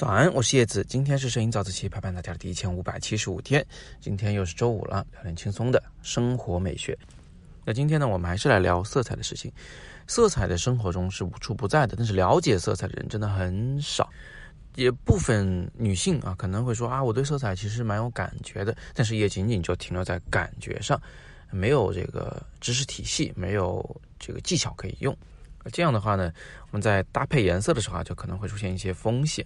早安，我是叶子。今天是摄影早自习陪伴大家的第一千五百七十五天，今天又是周五了，聊点轻松的生活美学。那今天呢，我们还是来聊色彩的事情。色彩在生活中是无处不在的，但是了解色彩的人真的很少。也部分女性啊，可能会说啊，我对色彩其实蛮有感觉的，但是也仅仅就停留在感觉上，没有这个知识体系，没有这个技巧可以用。这样的话呢，我们在搭配颜色的时候啊，就可能会出现一些风险。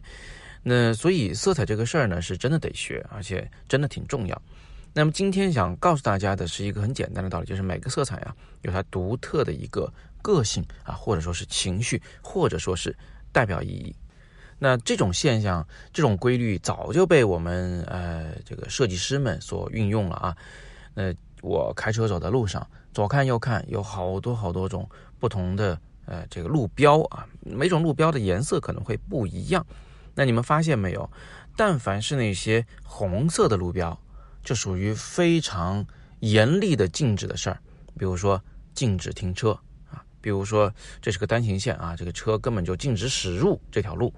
那所以色彩这个事儿呢，是真的得学，而且真的挺重要。那么今天想告诉大家的是一个很简单的道理，就是每个色彩啊，有它独特的一个个性啊，或者说是情绪，或者说是代表意义。那这种现象、这种规律早就被我们呃这个设计师们所运用了啊。那我开车走在路上，左看右看，有好多好多种不同的呃这个路标啊，每种路标的颜色可能会不一样。那你们发现没有？但凡是那些红色的路标，就属于非常严厉的禁止的事儿。比如说禁止停车啊，比如说这是个单行线啊，这个车根本就禁止驶入这条路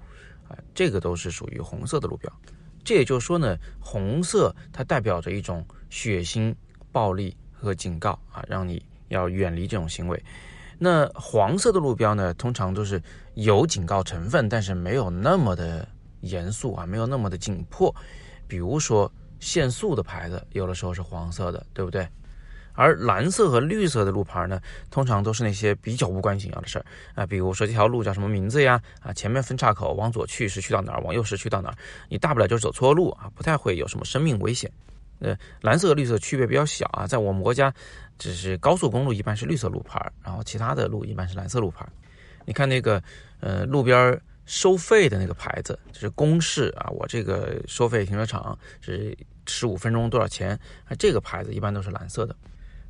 啊，这个都是属于红色的路标。这也就是说呢，红色它代表着一种血腥、暴力和警告啊，让你要远离这种行为。那黄色的路标呢，通常都是有警告成分，但是没有那么的严肃啊，没有那么的紧迫。比如说限速的牌子，有的时候是黄色的，对不对？而蓝色和绿色的路牌呢，通常都是那些比较无关紧要的事儿啊，比如说这条路叫什么名字呀？啊，前面分岔口往左去是去到哪儿？往右是去到哪儿？你大不了就是走错路啊，不太会有什么生命危险。呃，蓝色和绿色区别比较小啊，在我们国家，只是高速公路一般是绿色路牌，然后其他的路一般是蓝色路牌。你看那个呃路边收费的那个牌子，就是公示啊，我这个收费停车场是十五分钟多少钱？啊，这个牌子一般都是蓝色的。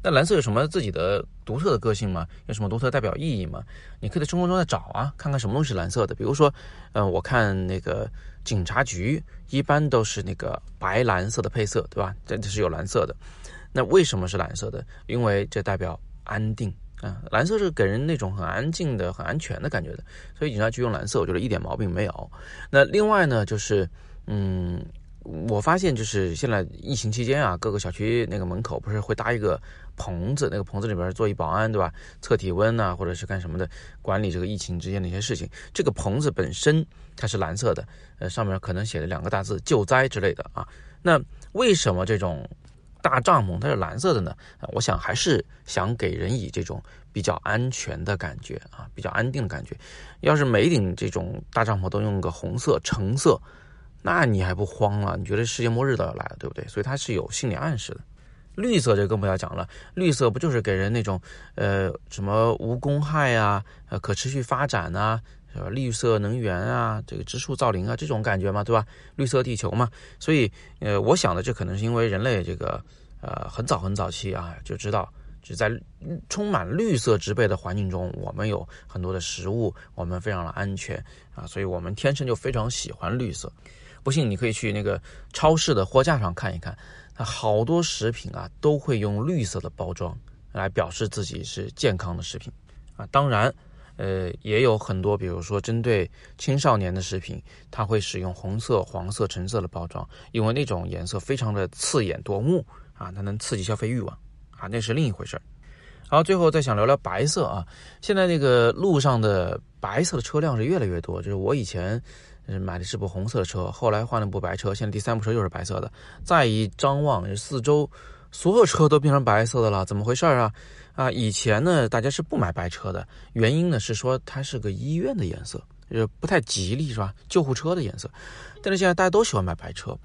那蓝色有什么自己的独特的个性吗？有什么独特代表意义吗？你可以在生活中再找啊，看看什么东西是蓝色的。比如说，呃，我看那个警察局一般都是那个白蓝色的配色，对吧？这这是有蓝色的。那为什么是蓝色的？因为这代表安定啊，蓝色是给人那种很安静的、很安全的感觉的。所以警察局用蓝色，我觉得一点毛病没有。那另外呢，就是嗯。我发现就是现在疫情期间啊，各个小区那个门口不是会搭一个棚子，那个棚子里边做一保安，对吧？测体温呐，或者是干什么的，管理这个疫情之间的一些事情。这个棚子本身它是蓝色的，呃，上面可能写了两个大字“救灾”之类的啊。那为什么这种大帐篷它是蓝色的呢？我想还是想给人以这种比较安全的感觉啊，比较安定的感觉。要是每顶这种大帐篷都用个红色、橙色。那你还不慌了？你觉得世界末日都要来了，对不对？所以它是有心理暗示的。绿色这更不要讲了，绿色不就是给人那种呃什么无公害啊、呃可持续发展啊、是吧绿色能源啊、这个植树造林啊这种感觉嘛，对吧？绿色地球嘛。所以呃，我想的这可能是因为人类这个呃很早很早期啊就知道，只在充满绿色植被的环境中，我们有很多的食物，我们非常的安全啊，所以我们天生就非常喜欢绿色。不信，你可以去那个超市的货架上看一看，它好多食品啊都会用绿色的包装来表示自己是健康的食品啊。当然，呃，也有很多，比如说针对青少年的食品，它会使用红色、黄色、橙色的包装，因为那种颜色非常的刺眼夺目啊，它能刺激消费欲望啊，那是另一回事儿。好，最后再想聊聊白色啊，现在那个路上的白色的车辆是越来越多，就是我以前。买的是部红色的车，后来换了部白车，现在第三部车又是白色的。再一张望，四周所有车都变成白色的了，怎么回事啊？啊，以前呢，大家是不买白车的，原因呢是说它是个医院的颜色，就不太吉利，是吧？救护车的颜色。但是现在大家都喜欢买白车。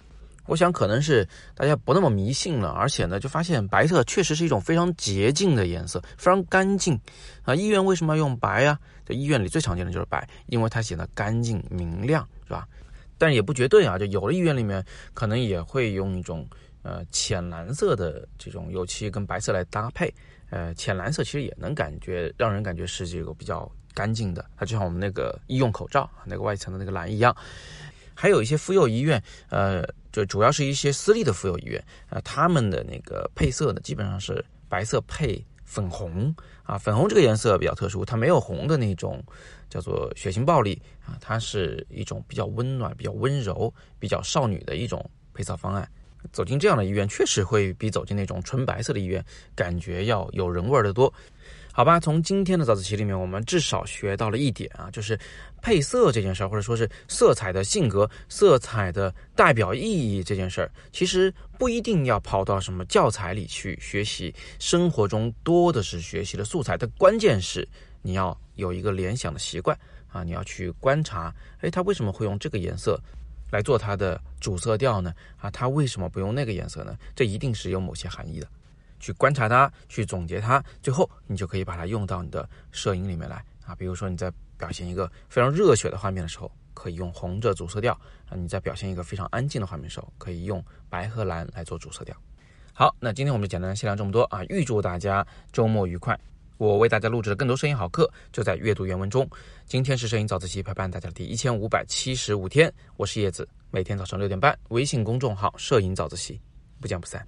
我想可能是大家不那么迷信了，而且呢，就发现白色确实是一种非常洁净的颜色，非常干净啊。医院为什么要用白呀？在医院里最常见的就是白，因为它显得干净明亮，是吧？但是也不绝对啊，就有的医院里面可能也会用一种呃浅蓝色的这种油漆跟白色来搭配，呃，浅蓝色其实也能感觉让人感觉是这个比较干净的，它就像我们那个医用口罩那个外层的那个蓝一样。还有一些妇幼医院，呃，就主要是一些私立的妇幼医院，呃，他们的那个配色呢，基本上是白色配粉红啊，粉红这个颜色比较特殊，它没有红的那种叫做血腥暴力啊，它是一种比较温暖、比较温柔、比较少女的一种配色方案。走进这样的医院，确实会比走进那种纯白色的医院感觉要有人味儿的多。好吧，从今天的早自习里面，我们至少学到了一点啊，就是配色这件事儿，或者说是色彩的性格、色彩的代表意义这件事儿，其实不一定要跑到什么教材里去学习，生活中多的是学习的素材。但关键是你要有一个联想的习惯啊，你要去观察，哎，他为什么会用这个颜色来做它的主色调呢？啊，它为什么不用那个颜色呢？这一定是有某些含义的。去观察它，去总结它，最后你就可以把它用到你的摄影里面来啊。比如说你在表现一个非常热血的画面的时候，可以用红着主色调啊；你在表现一个非常安静的画面的时候，可以用白和蓝来做主色调。好，那今天我们就简单先聊这么多啊！预祝大家周末愉快。我为大家录制的更多摄影好课就在阅读原文中。今天是摄影早自习陪伴大家的第一千五百七十五天，我是叶子，每天早上六点半，微信公众号“摄影早自习”，不见不散。